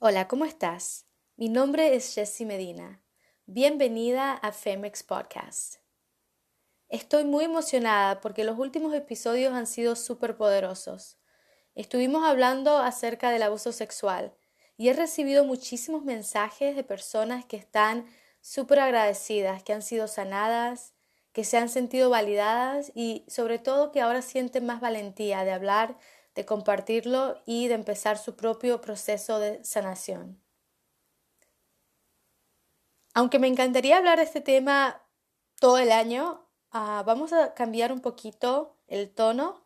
Hola, ¿cómo estás? Mi nombre es Jessie Medina. Bienvenida a Femex Podcast. Estoy muy emocionada porque los últimos episodios han sido súper poderosos. Estuvimos hablando acerca del abuso sexual y he recibido muchísimos mensajes de personas que están súper agradecidas, que han sido sanadas, que se han sentido validadas y sobre todo que ahora sienten más valentía de hablar de compartirlo y de empezar su propio proceso de sanación. Aunque me encantaría hablar de este tema todo el año, ah, vamos a cambiar un poquito el tono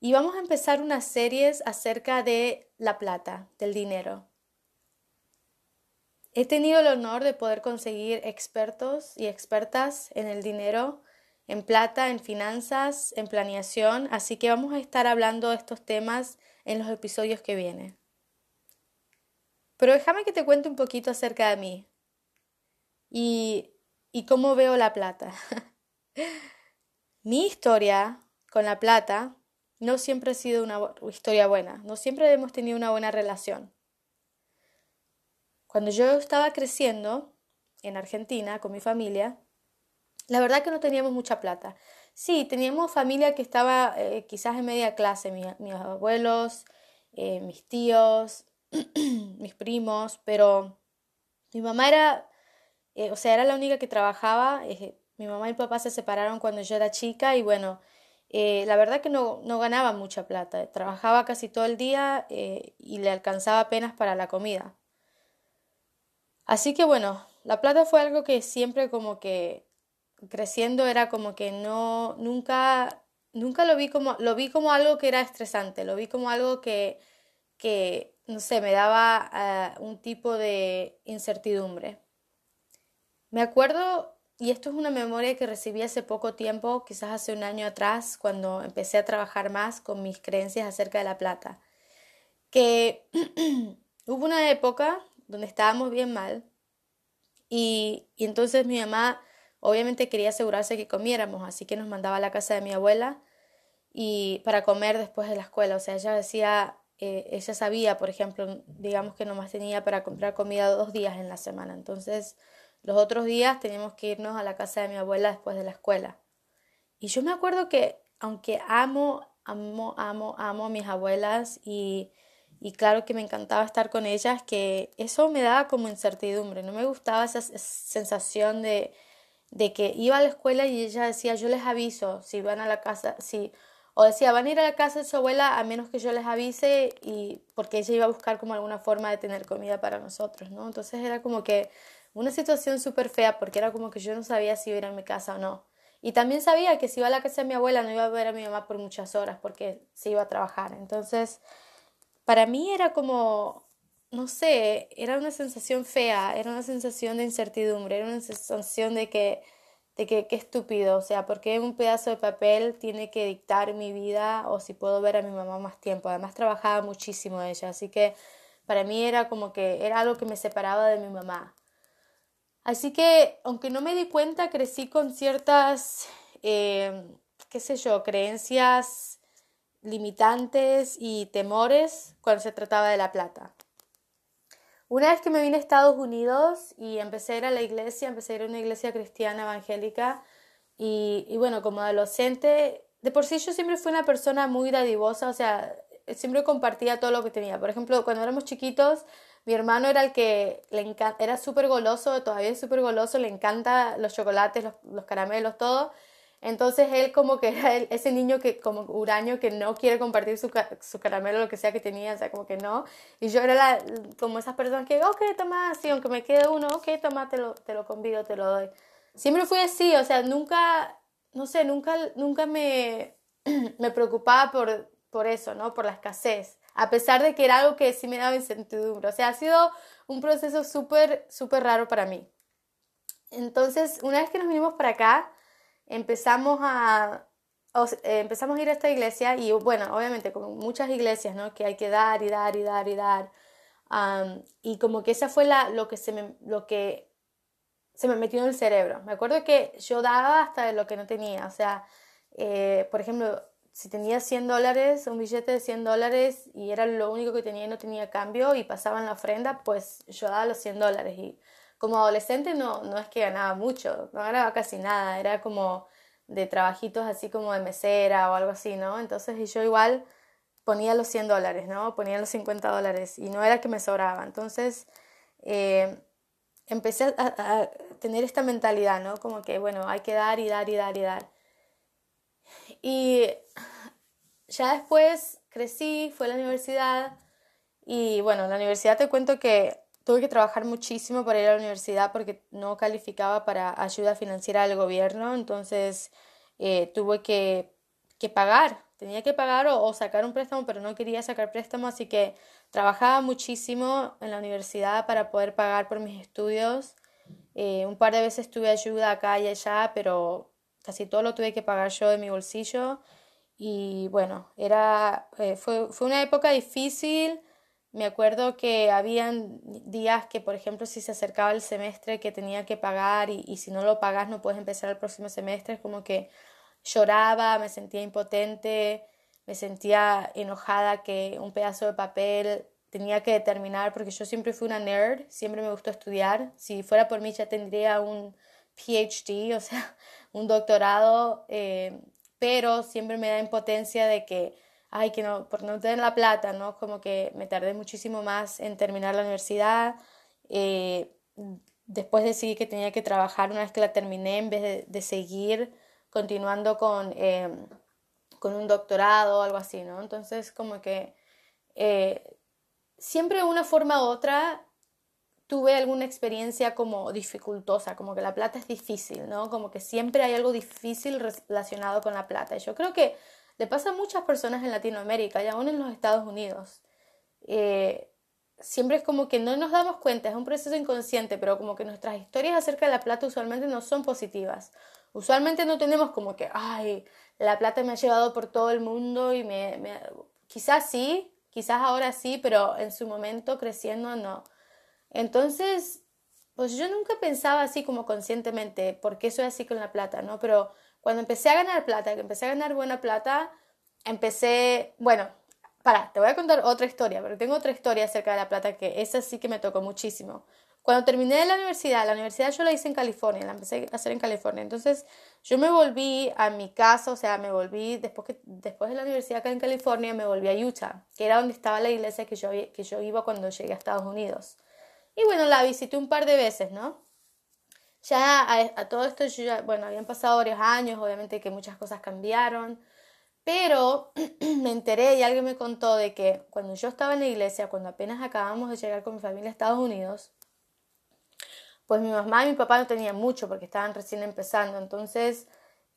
y vamos a empezar unas series acerca de la plata, del dinero. He tenido el honor de poder conseguir expertos y expertas en el dinero en plata, en finanzas, en planeación, así que vamos a estar hablando de estos temas en los episodios que vienen. Pero déjame que te cuente un poquito acerca de mí y, y cómo veo la plata. Mi historia con la plata no siempre ha sido una historia buena, no siempre hemos tenido una buena relación. Cuando yo estaba creciendo en Argentina con mi familia, la verdad que no teníamos mucha plata. Sí, teníamos familia que estaba eh, quizás en media clase, mis abuelos, eh, mis tíos, mis primos, pero mi mamá era, eh, o sea, era la única que trabajaba. mi mamá y papá se separaron cuando yo era chica y bueno, la verdad que no, no ganaba mucha plata. Trabajaba casi todo el día y le alcanzaba apenas para la comida. Así que bueno, la plata fue algo que siempre como que creciendo era como que no, nunca, nunca lo vi como, lo vi como algo que era estresante, lo vi como algo que, que no sé, me daba eh, un tipo de incertidumbre. Me acuerdo, y esto es una memoria que recibí hace poco tiempo, quizás hace un año atrás, cuando empecé a trabajar más con mis creencias acerca de la plata, que hubo una época donde estábamos bien mal y, y entonces mi mamá Obviamente quería asegurarse que comiéramos, así que nos mandaba a la casa de mi abuela y para comer después de la escuela. O sea, ella decía, eh, ella sabía, por ejemplo, digamos que nomás tenía para comprar comida dos días en la semana. Entonces, los otros días teníamos que irnos a la casa de mi abuela después de la escuela. Y yo me acuerdo que, aunque amo, amo, amo, amo a mis abuelas y, y claro que me encantaba estar con ellas, que eso me daba como incertidumbre. No me gustaba esa sensación de de que iba a la escuela y ella decía, yo les aviso si van a la casa, si, o decía, van a ir a la casa de su abuela a menos que yo les avise y porque ella iba a buscar como alguna forma de tener comida para nosotros, ¿no? Entonces era como que una situación súper fea porque era como que yo no sabía si iba a ir a mi casa o no. Y también sabía que si iba a la casa de mi abuela no iba a ver a mi mamá por muchas horas porque se iba a trabajar. Entonces, para mí era como no sé, era una sensación fea, era una sensación de incertidumbre, era una sensación de que, de que qué estúpido, o sea, ¿por qué un pedazo de papel tiene que dictar mi vida o si puedo ver a mi mamá más tiempo? Además trabajaba muchísimo ella, así que para mí era como que era algo que me separaba de mi mamá. Así que, aunque no me di cuenta, crecí con ciertas, eh, qué sé yo, creencias limitantes y temores cuando se trataba de la plata. Una vez que me vine a Estados Unidos y empecé a ir a la iglesia, empecé a ir a una iglesia cristiana evangélica y, bueno, como adolescente, de por sí yo siempre fui una persona muy dadivosa, o sea, siempre compartía todo lo que tenía. Por ejemplo, cuando éramos chiquitos, mi hermano era el que le era súper goloso, todavía es súper goloso, le encanta los chocolates, los caramelos, todo. Entonces él como que era ese niño que como huraño que no quiere compartir su, su caramelo, lo que sea que tenía, o sea, como que no. Y yo era la, como esas personas que, ok, toma, sí, aunque me quede uno, ok, toma, te lo, te lo convido, te lo doy. Siempre fui así, o sea, nunca, no sé, nunca, nunca me, me preocupaba por, por eso, ¿no? Por la escasez. A pesar de que era algo que sí me daba incertidumbre. O sea, ha sido un proceso súper, súper raro para mí. Entonces, una vez que nos vinimos para acá, empezamos a, eh, empezamos a ir a esta iglesia y bueno, obviamente como muchas iglesias, ¿no? Que hay que dar y dar y dar y dar. y como que esa fue la, lo, que se me, lo que se me metió en el cerebro. Me acuerdo que yo daba hasta de lo que no tenía. O sea, eh, por ejemplo, si tenía 100 dólares, un billete de 100 dólares y era lo único que tenía y no tenía cambio y pasaban la ofrenda, pues yo daba los 100 dólares. Y como adolescente no, no es que ganaba mucho, no ganaba casi nada, era como de trabajitos así como de mesera o algo así, ¿no? Entonces yo igual ponía los 100 dólares, ¿no? Ponía los 50 dólares y no era que me sobraba. Entonces eh, empecé a, tener esta mentalidad, ¿no? Como que, bueno, hay que dar y dar y dar y dar. Y ya después crecí, fue a la universidad y bueno, en la universidad te cuento que tuve que trabajar muchísimo para ir a la universidad porque no calificaba para ayuda financiera del gobierno, entonces eh, tuve que, que, pagar, tenía que pagar o, sacar un préstamo, pero no quería sacar préstamo, así que trabajaba muchísimo en la universidad para poder pagar por mis estudios. Eh, un par de veces tuve ayuda acá y allá, pero casi todo lo tuve que pagar yo de mi bolsillo. Y bueno, era, eh, fue, fue una época difícil. Me acuerdo que habían días que, por ejemplo, si se acercaba el semestre que tenía que pagar y, si no lo pagas no puedes empezar el próximo semestre, es como que lloraba, me sentía impotente, me sentía enojada que un pedazo de papel tenía que terminar porque yo siempre fui una nerd, siempre me gustó estudiar. Si fuera por mí ya tendría un PhD, o sea, un doctorado, eh, pero siempre me da impotencia de que, ay, que no, por no tener la plata, ¿no? Como que me tardé muchísimo más en terminar la universidad. Eh, después decidí que tenía que trabajar una vez que la terminé en vez de, seguir continuando con, eh, con un doctorado o algo así, ¿no? Entonces, como que siempre de una forma u otra tuve alguna experiencia como dificultosa, como que la plata es difícil, ¿no? Como que siempre hay algo difícil relacionado con la plata. Y yo creo que le pasa a muchas personas en Latinoamérica y aún en los Estados Unidos. Eh, siempre es como que no nos damos cuenta, es un proceso inconsciente, pero como que nuestras historias acerca de la plata usualmente no son positivas. Usualmente no tenemos como que, ay, la plata me ha llevado por todo el mundo y me... Quizás sí, quizás ahora sí, pero en su momento creciendo no. Entonces, pues yo nunca pensaba así como conscientemente, ¿por qué soy así con la plata? ¿no? Pero cuando empecé a ganar plata, que empecé a ganar buena plata, empecé, bueno, para, te voy a contar otra historia, pero tengo otra historia acerca de la plata que esa sí que me tocó muchísimo. Cuando terminé la universidad, la universidad yo la hice en California, la empecé a hacer en California. Entonces yo me volví a mi casa, o sea, me volví, después, que, después de la universidad acá en California, me volví a Utah, que era donde estaba la iglesia que yo, que yo iba cuando llegué a Estados Unidos. Y bueno, la visité un par de veces, ¿no? Ya a, todo esto, yo ya, bueno, habían pasado varios años, obviamente que muchas cosas cambiaron, pero me enteré y alguien me contó de que cuando yo estaba en la iglesia, cuando apenas acabamos de llegar con mi familia a Estados Unidos, pues mi mamá y mi papá no tenían mucho porque estaban recién empezando, entonces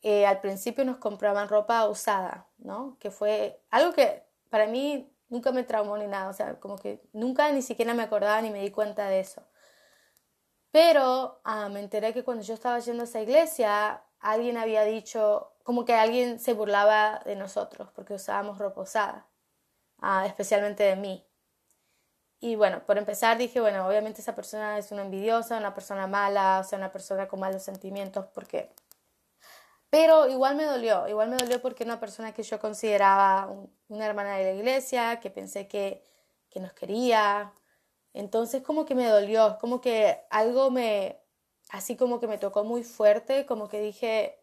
eh, al principio nos compraban ropa usada, ¿no? Que fue algo que para mí nunca me traumó ni nada, o sea, como que nunca ni siquiera me acordaba ni me di cuenta de eso. Pero ah, me enteré que cuando yo estaba yendo a esa iglesia, alguien había dicho, como que alguien se burlaba de nosotros porque usábamos ropa usada, ah, especialmente de mí. Y bueno, por empezar dije, bueno, obviamente esa persona es una envidiosa, una persona mala, o sea, una persona con malos sentimientos, porque pero igual me dolió, igual me dolió porque una persona que yo consideraba una hermana de la iglesia, que pensé que, que nos quería. Entonces como que me dolió, como que algo me, así como que me tocó muy fuerte, como que dije,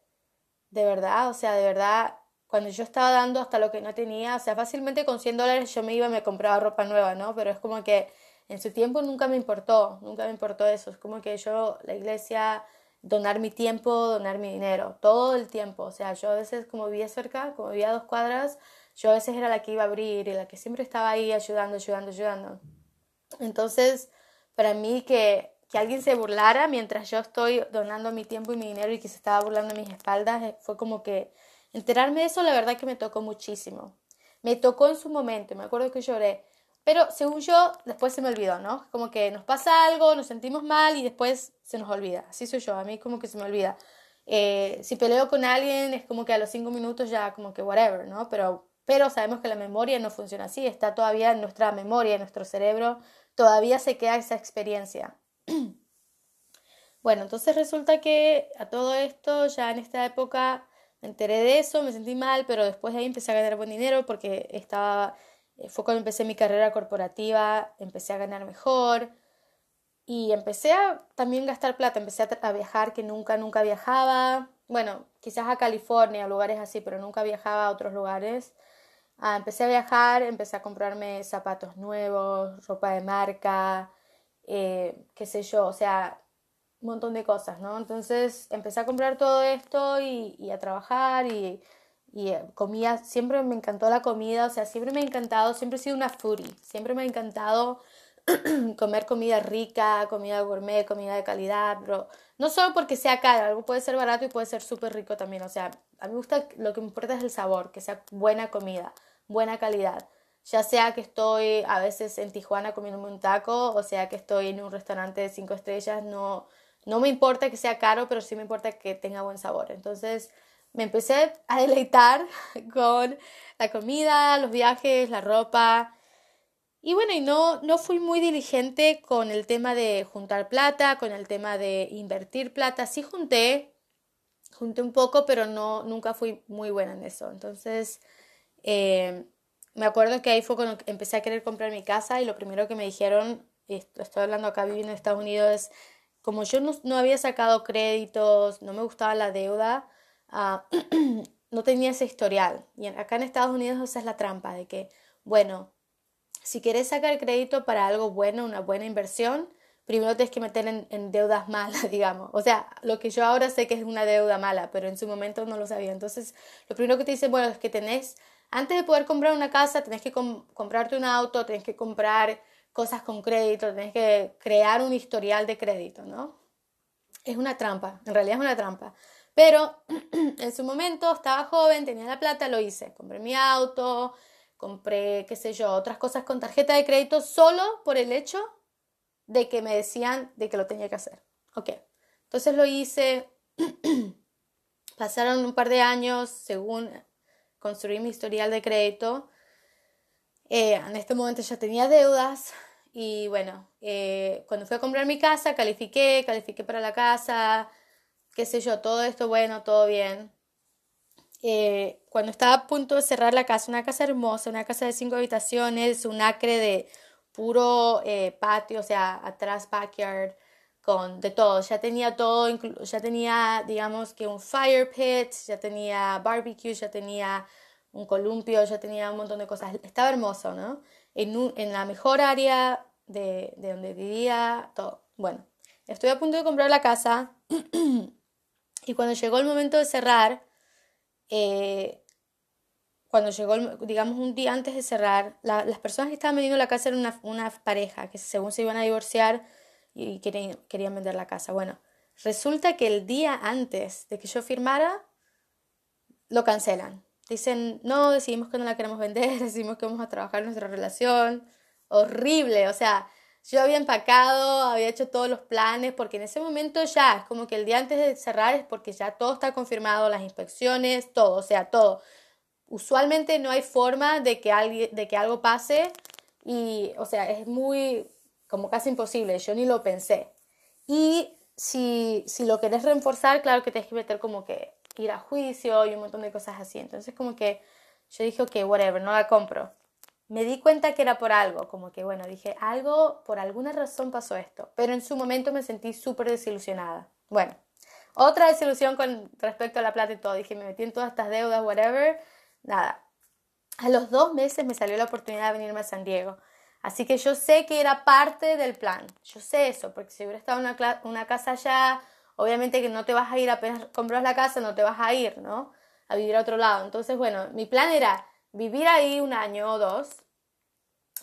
de verdad, o sea, de verdad, cuando yo estaba dando hasta lo que no tenía, o sea, fácilmente con 100 dólares yo me iba y me compraba ropa nueva, ¿no? Pero es como que en su tiempo nunca me importó, nunca me importó eso, es como que yo, la iglesia donar mi tiempo, donar mi dinero, todo el tiempo. O sea, yo a veces como vivía cerca, como vivía a dos cuadras, yo a veces era la que iba a abrir y la que siempre estaba ahí ayudando, ayudando, ayudando. Entonces, para mí que, que alguien se burlara mientras yo estoy donando mi tiempo y mi dinero y que se estaba burlando a mis espaldas, eh, fue como que enterarme de eso, la verdad que me tocó muchísimo. Me tocó en su momento, me acuerdo que lloré. Pero según yo, después se me olvidó, ¿no? Como que nos pasa algo, nos sentimos mal y después se nos olvida. Así soy yo, a mí como que se me olvida. Eh, si peleo con alguien es como que a los cinco minutos ya como que whatever, ¿no? Pero, pero sabemos que la memoria no funciona así, está todavía en nuestra memoria, en nuestro cerebro, todavía se queda esa experiencia. bueno, entonces resulta que a todo esto, ya en esta época, Me enteré de eso, me sentí mal, pero después de ahí empecé a ganar buen dinero porque estaba, eh, fue cuando empecé mi carrera corporativa, empecé a ganar mejor y empecé a también gastar plata, empecé a, viajar que nunca, nunca viajaba. Bueno, quizás a California, lugares así, pero nunca viajaba a otros lugares. Ah, empecé a viajar, empecé a comprarme zapatos nuevos, ropa de marca, eh, qué sé yo, o sea, un montón de cosas, ¿no? Entonces empecé a comprar todo esto y, a trabajar y, y eh, comía, siempre me encantó la comida, o sea, siempre me ha encantado, siempre he sido una foodie, siempre me ha encantado comer comida rica, comida gourmet, comida de calidad, pero no solo porque sea caro, algo puede ser barato y puede ser súper rico también, o sea, a mí me gusta, lo que me importa es el sabor, que sea buena comida, buena calidad ya sea que estoy a veces en Tijuana comiéndome un taco, o sea que estoy en un restaurante de cinco estrellas, no, no me importa que sea caro, pero sí me importa que tenga buen sabor. Entonces me empecé a deleitar con la comida, los viajes, la ropa. Y bueno, y no, no fui muy diligente con el tema de juntar plata, con el tema de invertir plata. Sí junté, junté un poco, pero no, nunca fui muy buena en eso. Entonces, eh, me acuerdo que ahí fue cuando empecé a querer comprar mi casa y lo primero que me dijeron, y estoy hablando acá viviendo en Estados Unidos, es como yo no, había sacado créditos, no me gustaba la deuda, ah, no tenía ese historial. Y acá en Estados Unidos esa es la trampa de que, bueno, si quieres sacar crédito para algo bueno, una buena inversión, primero tienes que meter en, en, deudas malas, digamos. O sea, lo que yo ahora sé que es una deuda mala, pero en su momento no lo sabía. Entonces, lo primero que te dicen, bueno, es que tenés, antes de poder comprar una casa, tenés que comprarte un auto, tenés que comprar cosas con crédito, tienes que crear un historial de crédito, ¿no? Es una trampa, en realidad es una trampa. Pero en su momento estaba joven, tenía la plata, lo hice. Compré mi auto, compré, qué sé yo, otras cosas con tarjeta de crédito solo por el hecho de que me decían de que lo tenía que hacer. Ok, entonces lo hice. Pasaron un par de años según construí mi historial de crédito. Eh, en este momento ya tenía deudas, y bueno, eh, cuando fui a comprar mi casa, califiqué, califiqué para la casa, qué sé yo, todo esto bueno, todo bien. Eh, cuando estaba a punto de cerrar la casa, una casa hermosa, una casa de cinco habitaciones, un acre de puro eh, patio, o sea, atrás backyard, con de todo. Ya tenía todo, ya tenía, digamos que un fire pit, ya tenía barbecue, ya tenía un columpio, ya tenía un montón de cosas. Estaba hermoso, ¿no? En, en la mejor área de, donde vivía, todo. Bueno, estoy a punto de comprar la casa y cuando llegó el momento de cerrar, eh, cuando llegó, digamos, un día antes de cerrar, las personas que estaban vendiendo la casa eran una, una pareja que según se iban a divorciar y querían, querían vender la casa. Bueno, resulta que el día antes de que yo firmara, lo cancelan. Dicen, no, decidimos que no la queremos vender, decidimos que vamos a trabajar nuestra relación horrible, o sea, yo había empacado, había hecho todos los planes, porque en ese momento ya es como que el día antes de cerrar es porque ya todo está confirmado, las inspecciones, todo, o sea, todo. Usualmente no hay forma de que, alguien, de que algo pase y, o sea, es muy, como casi imposible, yo ni lo pensé. Y si, si lo querés reforzar, claro que tienes que meter como que ir a juicio y un montón de cosas así. Entonces como que yo dije, ok, whatever, no la compro me di cuenta que era por algo, como que bueno, dije, algo, por alguna razón pasó esto, pero en su momento me sentí súper desilusionada. Bueno, otra desilusión con respecto a la plata y todo, dije, me metí en todas estas deudas, whatever, nada. A los dos meses me salió la oportunidad de venirme a San Diego. Así que yo sé que era parte del plan, yo sé eso, porque si hubiera estado en una, una casa allá, obviamente que no te vas a ir apenas compras la casa, no te vas a ir, ¿no? A vivir a otro lado. Entonces, bueno, mi plan era vivir ahí un año o dos.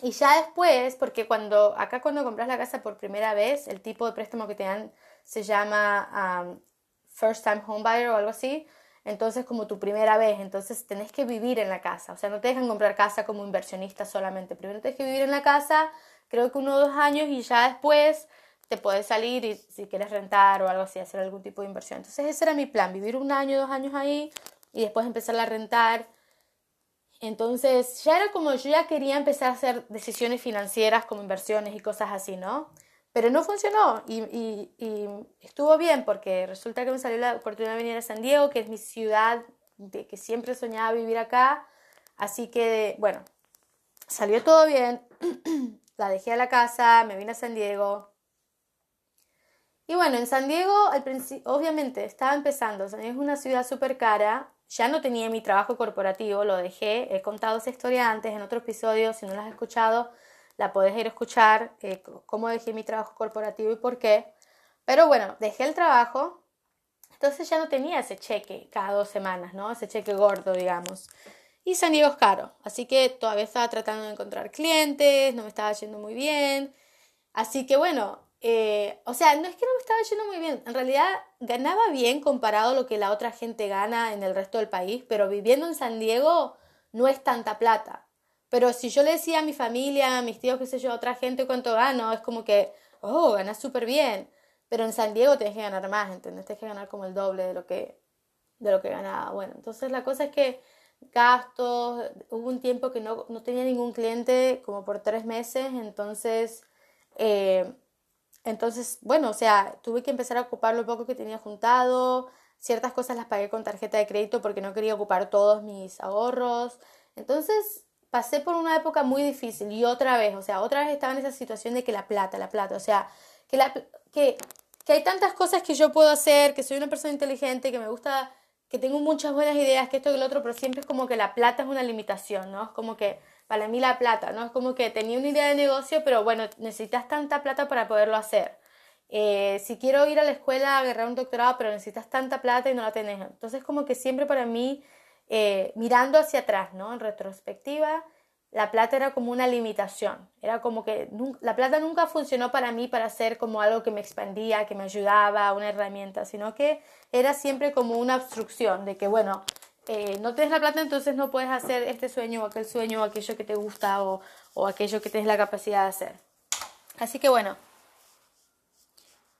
Y ya después, porque cuando acá cuando compras la casa por primera vez, el tipo de préstamo que te dan se llama um, First Time Home Buyer o algo así. Entonces, como tu primera vez, entonces tenés que vivir en la casa. O sea, no te dejan comprar casa como inversionista solamente. Primero tienes que vivir en la casa, creo que uno o dos años, y ya después te puedes salir y si quieres rentar o algo así, hacer algún tipo de inversión. Entonces, ese era mi plan, vivir un año, dos años ahí y después empezar a rentar entonces ya era como yo ya quería empezar a hacer decisiones financieras como inversiones y cosas así, ¿no? Pero no funcionó y, estuvo bien porque resulta que me salió la oportunidad de venir a San Diego, que es mi ciudad de que siempre soñaba vivir acá. Así que, bueno, salió todo bien. la dejé a la casa, me vine a San Diego. Y bueno, en San Diego, al obviamente, estaba empezando. San Diego es una ciudad súper cara. Ya no tenía mi trabajo corporativo, lo dejé. He contado esa historia antes en otro episodio. Si no la has escuchado, la podés ir a escuchar. Eh, cómo dejé mi trabajo corporativo y por qué. Pero bueno, dejé el trabajo. Entonces ya no tenía ese cheque cada dos semanas, ¿no? Ese cheque gordo, digamos. Y San Diego es caro. Así que todavía estaba tratando de encontrar clientes, no me estaba yendo muy bien. Así que bueno, eh, o sea, no es que no me estaba yendo muy bien, en realidad ganaba bien comparado a lo que la otra gente gana en el resto del país, pero viviendo en San Diego no es tanta plata. Pero si yo le decía a mi familia, a mis tíos, qué sé yo, a otra gente cuánto gano, es como que, oh, ganas súper bien. Pero en San Diego tienes que ganar más, ¿entendés? Tienes que ganar como el doble de lo que, de lo que ganaba. Bueno, entonces la cosa es que gastos, hubo un tiempo que no, no tenía ningún cliente, como por tres meses, entonces... Eh, entonces, bueno, o sea, tuve que empezar a ocupar lo poco que tenía juntado, ciertas cosas las pagué con tarjeta de crédito porque no quería ocupar todos mis ahorros. Entonces, pasé por una época muy difícil y otra vez, o sea, otra vez estaba en esa situación de que la plata, la plata, o sea, que, la, que, que hay tantas cosas que yo puedo hacer, que soy una persona inteligente, que me gusta, que tengo muchas buenas ideas, que esto y lo otro, pero siempre es como que la plata es una limitación, ¿no? Es como que para mí la plata, ¿no? Es como que tenía una idea de negocio, pero bueno, necesitas tanta plata para poderlo hacer. Eh, si quiero ir a la escuela a agarrar un doctorado, pero necesitas tanta plata y no la tenés. Entonces, como que siempre para mí, eh, mirando hacia atrás, ¿no? En retrospectiva, la plata era como una limitación. Era como que la plata nunca funcionó para mí para ser como algo que me expandía, que me ayudaba, una herramienta, sino que era siempre como una obstrucción de que, bueno, eh, no tienes la plata, entonces no puedes hacer este sueño o aquel sueño o aquello que te gusta o, aquello que tienes la capacidad de hacer. Así que bueno,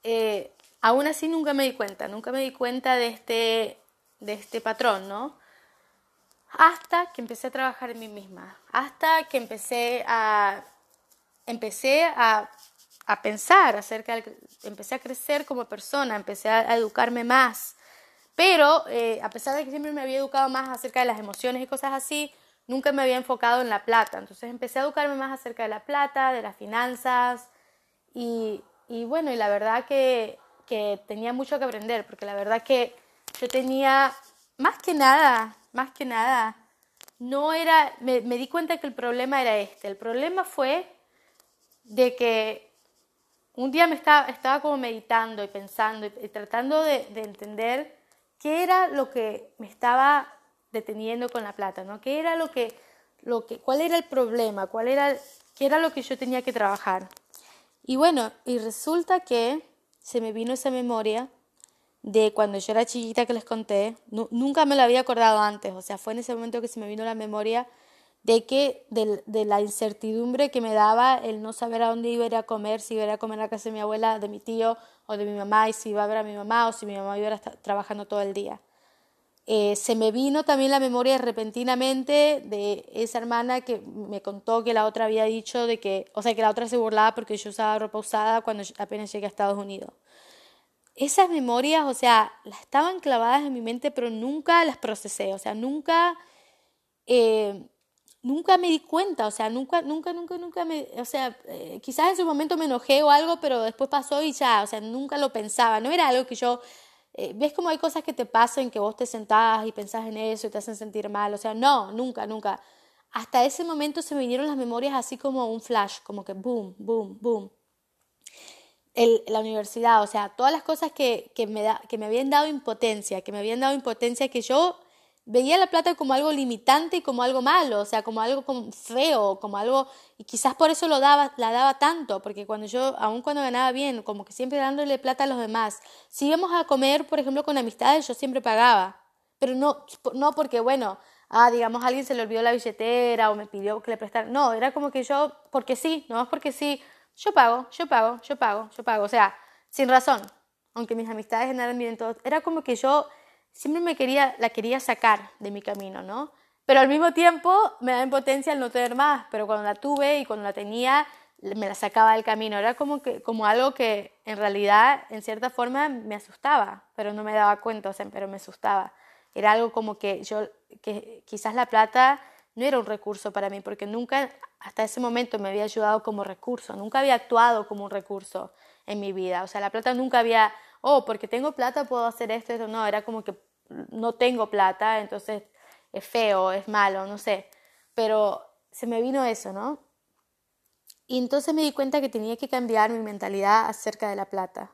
eh, aún así nunca me di cuenta, nunca me di cuenta de este, de este patrón, ¿no? Hasta que empecé a trabajar en mí misma, hasta que empecé a, empecé a, a pensar acerca, empecé a crecer como persona, empecé a educarme más, pero eh, a pesar de que siempre me había educado más acerca de las emociones y cosas así, nunca me había enfocado en la plata. Entonces empecé a educarme más acerca de la plata, de las finanzas y, y bueno, y la verdad que, que, tenía mucho que aprender, porque la verdad que yo tenía, más que nada, más que nada, no era, me, di cuenta que el problema era este. El problema fue de que un día me estaba, estaba como meditando y pensando y, tratando de, de entender qué era lo que me estaba deteniendo con la plata, ¿no? ¿Qué era lo que, lo que, cuál era el problema? ¿Cuál era, qué era lo que yo tenía que trabajar? Y bueno, y resulta que se me vino esa memoria de cuando yo era chiquita que les conté, nunca me lo había acordado antes, o sea, fue en ese momento que se me vino la memoria de que de, de, la incertidumbre que me daba el no saber a dónde iba a ir a comer, si iba a comer a casa de mi abuela, de mi tío o de mi mamá, y si iba a ver a mi mamá o si mi mamá iba a estar trabajando todo el día. Eh, se me vino también la memoria repentinamente de esa hermana que me contó que la otra había dicho de que, o sea, que la otra se burlaba porque yo usaba ropa usada cuando apenas llegué a Estados Unidos. Esas memorias, o sea, las estaban clavadas en mi mente, pero nunca las procesé, o sea, nunca... Eh, nunca me di cuenta, o sea, nunca, nunca, nunca, nunca me, o sea, eh, quizás en su momento me enojé o algo, pero después pasó y ya, o sea, nunca lo pensaba, no era algo que yo, eh, ves como hay cosas que te pasan que vos te sentás y pensás en eso y te hacen sentir mal, o sea, no, nunca, nunca. Hasta ese momento se me vinieron las memorias así como un flash, como que boom, boom, boom. La universidad, o sea, todas las cosas que, que, me da, que me habían dado impotencia, que me habían dado impotencia, que yo veía la plata como algo limitante y como algo malo, o sea, como algo como feo, como algo, y quizás por eso lo daba, la daba tanto, porque cuando yo, aun cuando ganaba bien, como que siempre dándole plata a los demás, si íbamos a comer, por ejemplo, con amistades, yo siempre pagaba, pero no, no porque, bueno, ah, digamos, alguien se le olvidó la billetera o me pidió que le prestara, no, era como que yo, porque sí, no es porque sí, yo pago, yo pago, yo pago, yo pago, o sea, sin razón, aunque mis amistades ganaran bien todo, era como que yo siempre me quería, la quería sacar de mi camino, ¿no? Pero al mismo tiempo me da impotencia el no tener más, pero cuando la tuve y cuando la tenía, me la sacaba del camino. Era como, que, como algo que en realidad, en cierta forma, me asustaba, pero no me daba cuenta, o sea, pero me asustaba. Era algo como que yo, que quizás la plata no era un recurso para mí, porque nunca hasta ese momento me había ayudado como recurso, nunca había actuado como un recurso en mi vida. O sea, la plata nunca había, oh, porque tengo plata puedo hacer esto, esto. No, era como que no tengo plata, entonces es feo, es malo, no sé. Pero se me vino eso, ¿no? Y entonces me di cuenta que tenía que cambiar mi mentalidad acerca de la plata.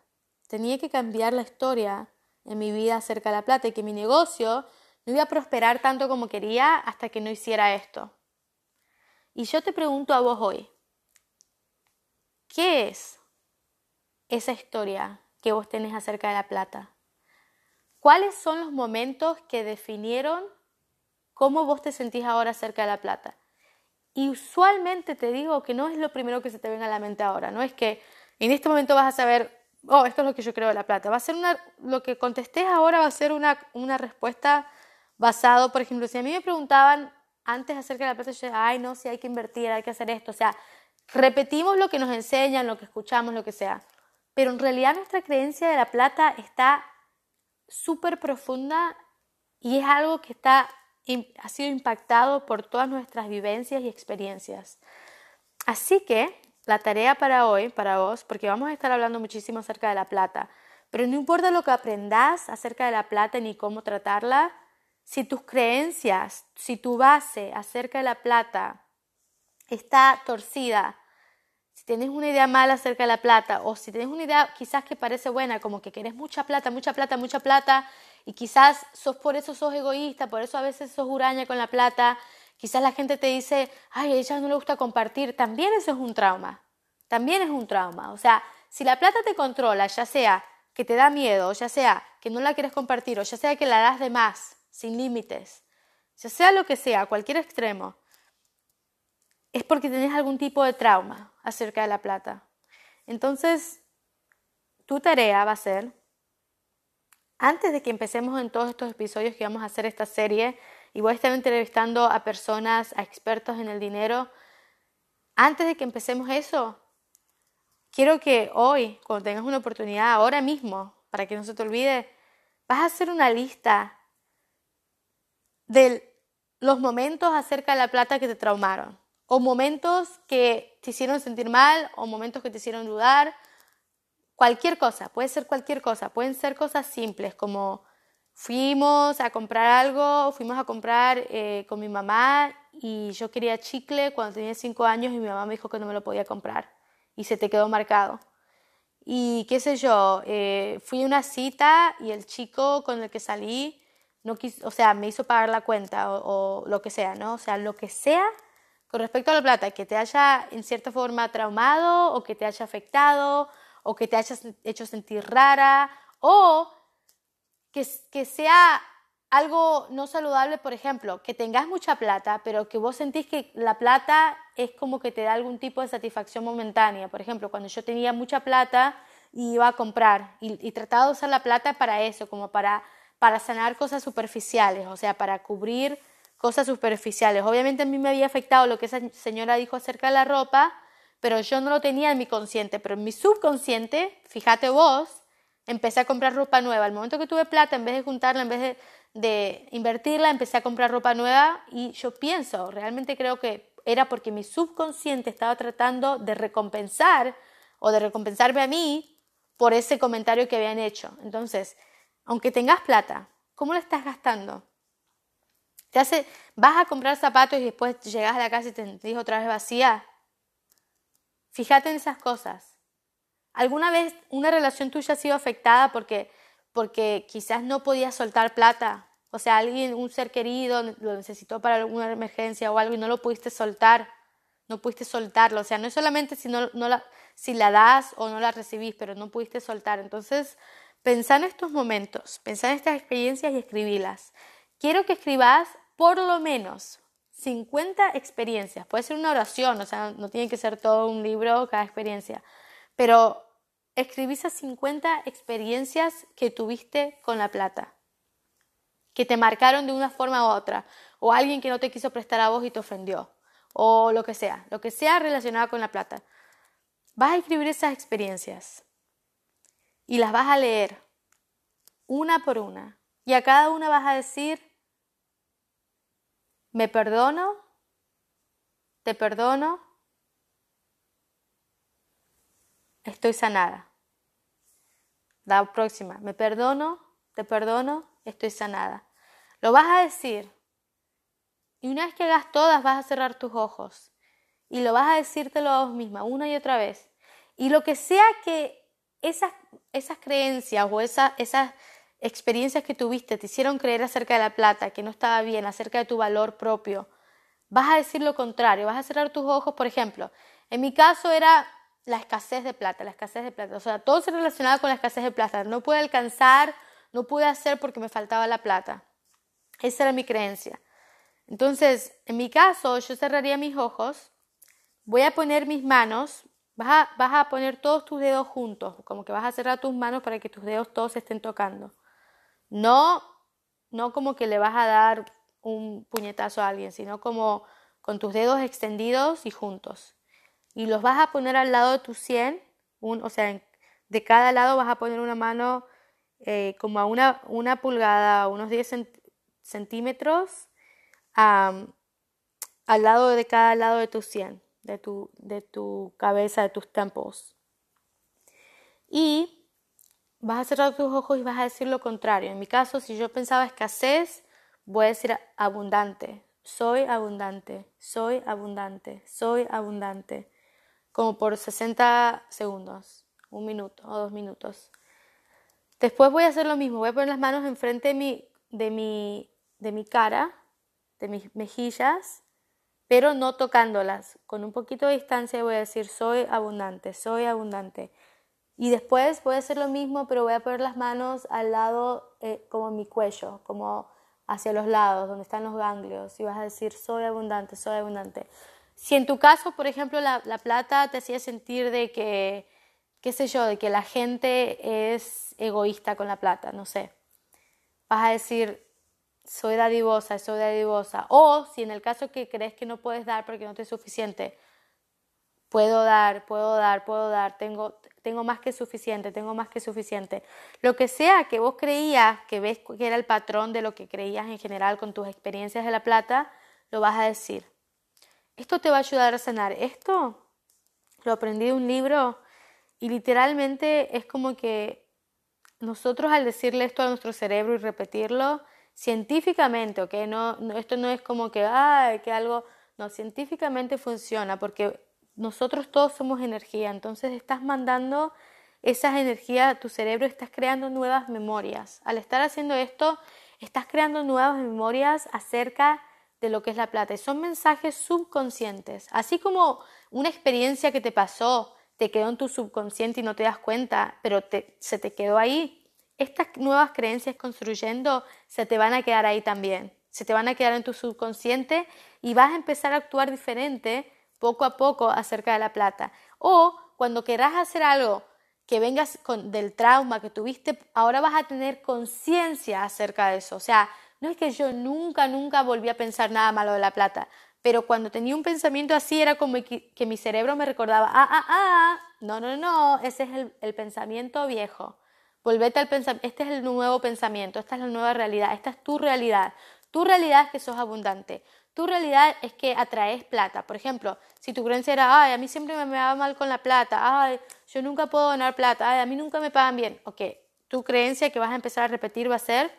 Tenía que cambiar la historia en mi vida acerca de la plata y que mi negocio no iba a prosperar tanto como quería hasta que no hiciera esto. Y yo te pregunto a vos hoy, ¿qué es esa historia que vos tenés acerca de la plata? ¿Cuáles son los momentos que definieron cómo vos te sentís ahora acerca de la plata? Y usualmente te digo que no es lo primero que se te venga a la mente ahora, no es que en este momento vas a saber, oh, esto es lo que yo creo de la plata. Va a ser una, lo que contestés ahora va a ser una respuesta basado, por ejemplo, si a mí me preguntaban antes acerca de la plata, yo decía, ay, no, si hay que invertir, hay que hacer esto. O sea, repetimos lo que nos enseñan, lo que escuchamos, lo que sea. Pero en realidad nuestra creencia de la plata está súper profunda y es algo que está, ha sido impactado por todas nuestras vivencias y experiencias. Así que la tarea para hoy, para vos, porque vamos a estar hablando muchísimo acerca de la plata, pero no importa lo que aprendas acerca de la plata ni cómo tratarla, si tus creencias, si tu base acerca de la plata está torcida, si tienes una idea mala acerca de la plata o si tienes una idea quizás que parece buena, como que querés mucha plata, mucha plata, mucha plata y quizás sos por eso sos egoísta, por eso a veces sos huraña con la plata, quizás la gente te dice, ay, a ella no le gusta compartir, también eso es un trauma, también es un trauma. O sea, si la plata te controla, ya sea que te da miedo, ya sea que no la quieres compartir, o ya sea que la das de más, sin límites, ya sea lo que sea, cualquier extremo, es porque tenés algún tipo de trauma acerca de la plata. Entonces, tu tarea va a ser, antes de que empecemos en todos estos episodios que vamos a hacer esta serie, y voy a estar entrevistando a personas, a expertos en el dinero, antes de que empecemos eso, quiero que hoy, cuando tengas una oportunidad, ahora mismo, para que no se te olvide, vas a hacer una lista de los momentos acerca de la plata que te traumaron, o momentos que te hicieron sentir mal, o momentos que te hicieron dudar, cualquier cosa, puede ser cualquier cosa, pueden ser cosas simples como fuimos a comprar algo, fuimos a comprar eh, con mi mamá y yo quería chicle cuando tenía cinco años y mi mamá me dijo que no me lo podía comprar y se te quedó marcado. Y qué sé yo, eh, fui a una cita y el chico con el que salí no o sea, me hizo pagar la cuenta o, lo que sea, ¿no? O sea, lo que sea con respecto a la plata, que te haya en cierta forma traumado o que te haya afectado o que te haya hecho sentir rara o que, que sea algo no saludable, por ejemplo, que tengas mucha plata, pero que vos sentís que la plata es como que te da algún tipo de satisfacción momentánea. Por ejemplo, cuando yo tenía mucha plata y iba a comprar y, y trataba de usar la plata para eso, como para para sanar cosas superficiales, o sea, para cubrir cosas superficiales. Obviamente a mí me había afectado lo que esa señora dijo acerca de la ropa, pero yo no lo tenía en mi consciente, pero en mi subconsciente, fíjate vos, empecé a comprar ropa nueva. Al momento que tuve plata, en vez de juntarla, en vez de, de invertirla, empecé a comprar ropa nueva y yo pienso, realmente creo que era porque mi subconsciente estaba tratando de recompensar o de recompensarme a mí por ese comentario que habían hecho. Entonces, aunque tengas plata, ¿cómo la estás gastando? Te hace, vas a comprar zapatos y después llegas a la casa y te sentís otra vez vacía. Fíjate en esas cosas. ¿Alguna vez una relación tuya ha sido afectada porque, porque quizás no podías soltar plata? O sea, alguien, un ser querido, lo necesitó para alguna emergencia o algo y no lo pudiste soltar. No pudiste soltarlo. O sea, no es solamente si, no, no la, si la das o no la recibís, pero no pudiste soltar. Entonces, Pensá en estos momentos, pensá en estas experiencias y escribílas. Quiero que escribas por lo menos 50 experiencias. Puede ser una oración, o sea, no tiene que ser todo un libro cada experiencia, pero escribí esas 50 experiencias que tuviste con la plata, que te marcaron de una forma u otra, o alguien que no te quiso prestar a vos y te ofendió, o lo que sea, lo que sea relacionado con la plata. Vas a escribir esas experiencias y las vas a leer una por una Y a cada una vas a decir, me perdono, te perdono, estoy sanada. La próxima, me perdono, te perdono, estoy sanada. Lo vas a decir. Y una vez que hagas todas, vas a cerrar tus ojos. Y lo vas a decírtelo a vos misma, una y otra vez. Y lo que sea que esas, esas creencias o esas, esas experiencias que tuviste te hicieron creer acerca de la plata, que no estaba bien, acerca de tu valor propio, vas a decir lo contrario, vas a cerrar tus ojos, por ejemplo. En mi caso era la escasez de plata, la escasez de plata. O sea, todo se relacionaba con la escasez de plata. No pude alcanzar, no pude hacer porque me faltaba la plata. Esa era mi creencia. Entonces, en mi caso, yo cerraría mis ojos, voy a poner mis manos, vas a, vas a poner todos tus dedos juntos, como que vas a cerrar tus manos para que tus dedos todos estén tocando. No, no como que le vas a dar un puñetazo a alguien, sino como con tus dedos extendidos y juntos. Y los vas a poner al lado de tu 100, un, o sea, de cada lado vas a poner una mano eh, como a una, una pulgada, unos 10 centímetros al lado de cada lado de tu 100, de tu, de tu cabeza, de tus tempos. Y vas a cerrar tus ojos y vas a decir lo contrario. En mi caso, si yo pensaba escasez, voy a decir abundante. Soy abundante, soy abundante, soy abundante. Como por 60 segundos, un minuto o dos minutos. Después voy a hacer lo mismo, voy a poner las manos enfrente de mi, de mi, de mi cara, de mis mejillas, pero no tocándolas. Con un poquito de distancia voy a decir soy abundante, soy abundante. Y después voy a hacer lo mismo, pero voy a poner las manos al lado, eh, como en mi cuello, como hacia los lados, donde están los ganglios, y vas a decir, soy abundante, soy abundante. Si en tu caso, por ejemplo, la, la plata te hacía sentir de que, qué sé yo, de que la gente es egoísta con la plata, no sé, vas a decir, soy dadivosa, soy dadivosa. O si en el caso que crees que no puedes dar porque no te es suficiente, puedo dar, puedo dar, puedo dar, tengo, tengo más que suficiente, tengo más que suficiente. Lo que sea que vos creías que ves que era el patrón de lo que creías en general con tus experiencias de la plata, lo vas a decir. Esto te va a ayudar a sanar. Esto lo aprendí de un libro y literalmente es como que nosotros al decirle esto a nuestro cerebro y repetirlo científicamente, ¿ok? No, esto no es como que, ay, que algo, no, científicamente funciona porque nosotros todos somos energía, entonces estás mandando esas energías a tu cerebro, estás creando nuevas memorias. Al estar haciendo esto, estás creando nuevas memorias acerca de lo que es la plata. Y son mensajes subconscientes. Así como una experiencia que te pasó, te quedó en tu subconsciente y no te das cuenta, pero se te quedó ahí. Estas nuevas creencias construyendo se te van a quedar ahí también. Se te van a quedar en tu subconsciente y vas a empezar a actuar diferente poco a poco acerca de la plata. O cuando querrás hacer algo que vengas con, del trauma que tuviste, ahora vas a tener conciencia acerca de eso. O sea, no es que yo nunca, nunca volví a pensar nada malo de la plata, pero cuando tenía un pensamiento así era como que, mi cerebro me recordaba, ah, ah, ah, no, no, no, ese es el, el pensamiento viejo. Volvete al pensamiento, este es el nuevo pensamiento, esta es la nueva realidad, esta es tu realidad. Tu realidad es que sos abundante. Tu realidad es que atraes plata. Por ejemplo, si tu creencia era, ay, a mí siempre me, va mal con la plata, ay, yo nunca puedo donar plata, ay, a mí nunca me pagan bien. Ok, tu creencia que vas a empezar a repetir va a ser,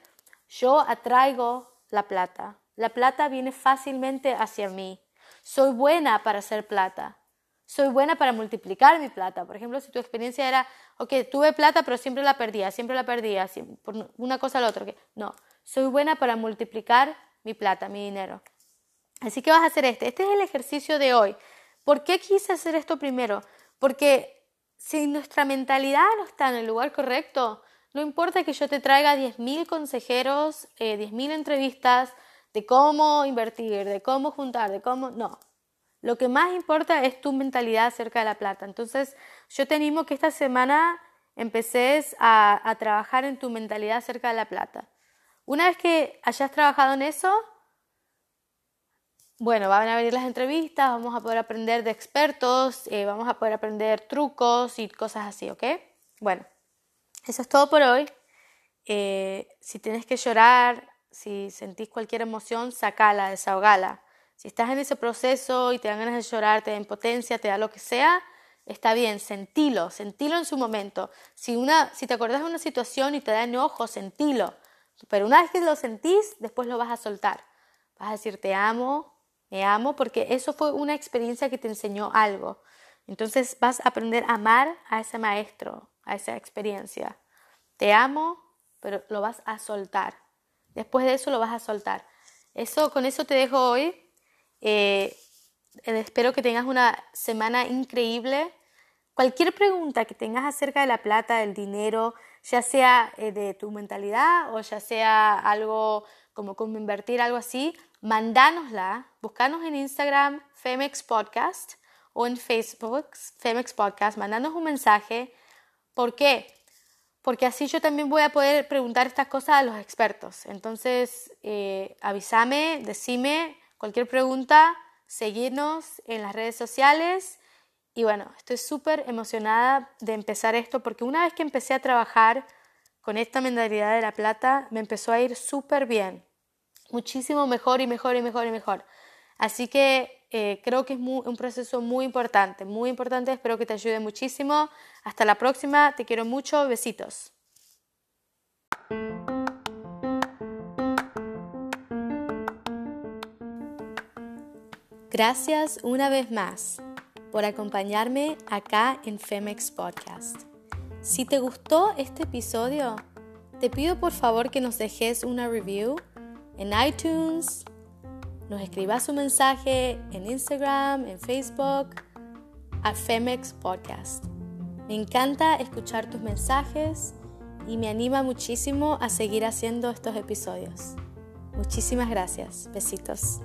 yo atraigo la plata. La plata viene fácilmente hacia mí. Soy buena para hacer plata. Soy buena para multiplicar mi plata. Por ejemplo, si tu experiencia era, ok, tuve plata, pero siempre la perdía, siempre la perdía, por una cosa a la otra. No, soy buena para multiplicar mi plata, mi dinero. Así que vas a hacer este. Este es el ejercicio de hoy. ¿Por qué quise hacer esto primero? Porque si nuestra mentalidad no está en el lugar correcto, no importa que yo te traiga 10.000 consejeros, eh, 10.000 entrevistas de cómo invertir, de cómo juntar, de cómo... No. Lo que más importa es tu mentalidad acerca de la plata. Entonces, yo te animo que esta semana empeces a, trabajar en tu mentalidad acerca de la plata. Una vez que hayas trabajado en eso, bueno, van a venir las entrevistas, vamos a poder aprender de expertos, eh, vamos a poder aprender trucos y cosas así, ¿ok? Bueno, eso es todo por hoy Eh, si tienes que llorar, si sentís cualquier emoción, sacala, desahogala. Si estás en ese proceso y te dan ganas de llorar, te da impotencia, te da lo que sea, está bien, sentilo, sentilo en su momento. Si, una, si te acordás de una situación y te da enojo, sentilo. Pero una vez que lo sentís, después lo vas a soltar. Vas a decir, te amo, me amo, porque eso fue una experiencia que te enseñó algo. Entonces vas a aprender a amar a ese maestro, a esa experiencia. Te amo, pero lo vas a soltar. Después de eso lo vas a soltar. Eso, con eso te dejo hoy. Eh, espero que tengas una semana increíble. Cualquier pregunta que tengas acerca de la plata, del dinero, ya sea eh, de tu mentalidad o ya sea algo como cómo invertir, algo así, mandánosla, buscanos en Instagram Femex Podcast o en Facebook Femex Podcast, mandanos un mensaje. ¿Por qué? Porque así yo también voy a poder preguntar estas cosas a los expertos. Entonces, eh, avísame, decime cualquier pregunta, seguirnos en las redes sociales y bueno, estoy súper emocionada de empezar esto porque una vez que empecé a trabajar con esta mentalidad de la plata, me empezó a ir súper bien. Muchísimo mejor y mejor y mejor y mejor. Así que eh, creo que es un proceso muy importante, muy importante. Espero que te ayude muchísimo. Hasta la próxima. Te quiero mucho. Besitos. Gracias una vez más por acompañarme acá en Femex Podcast. Si te gustó este episodio, te pido por favor que nos dejes una review en iTunes, nos escribas un mensaje en Instagram, en Facebook, a Femex Podcast. Me encanta escuchar tus mensajes y me anima muchísimo a seguir haciendo estos episodios. Muchísimas gracias. Besitos.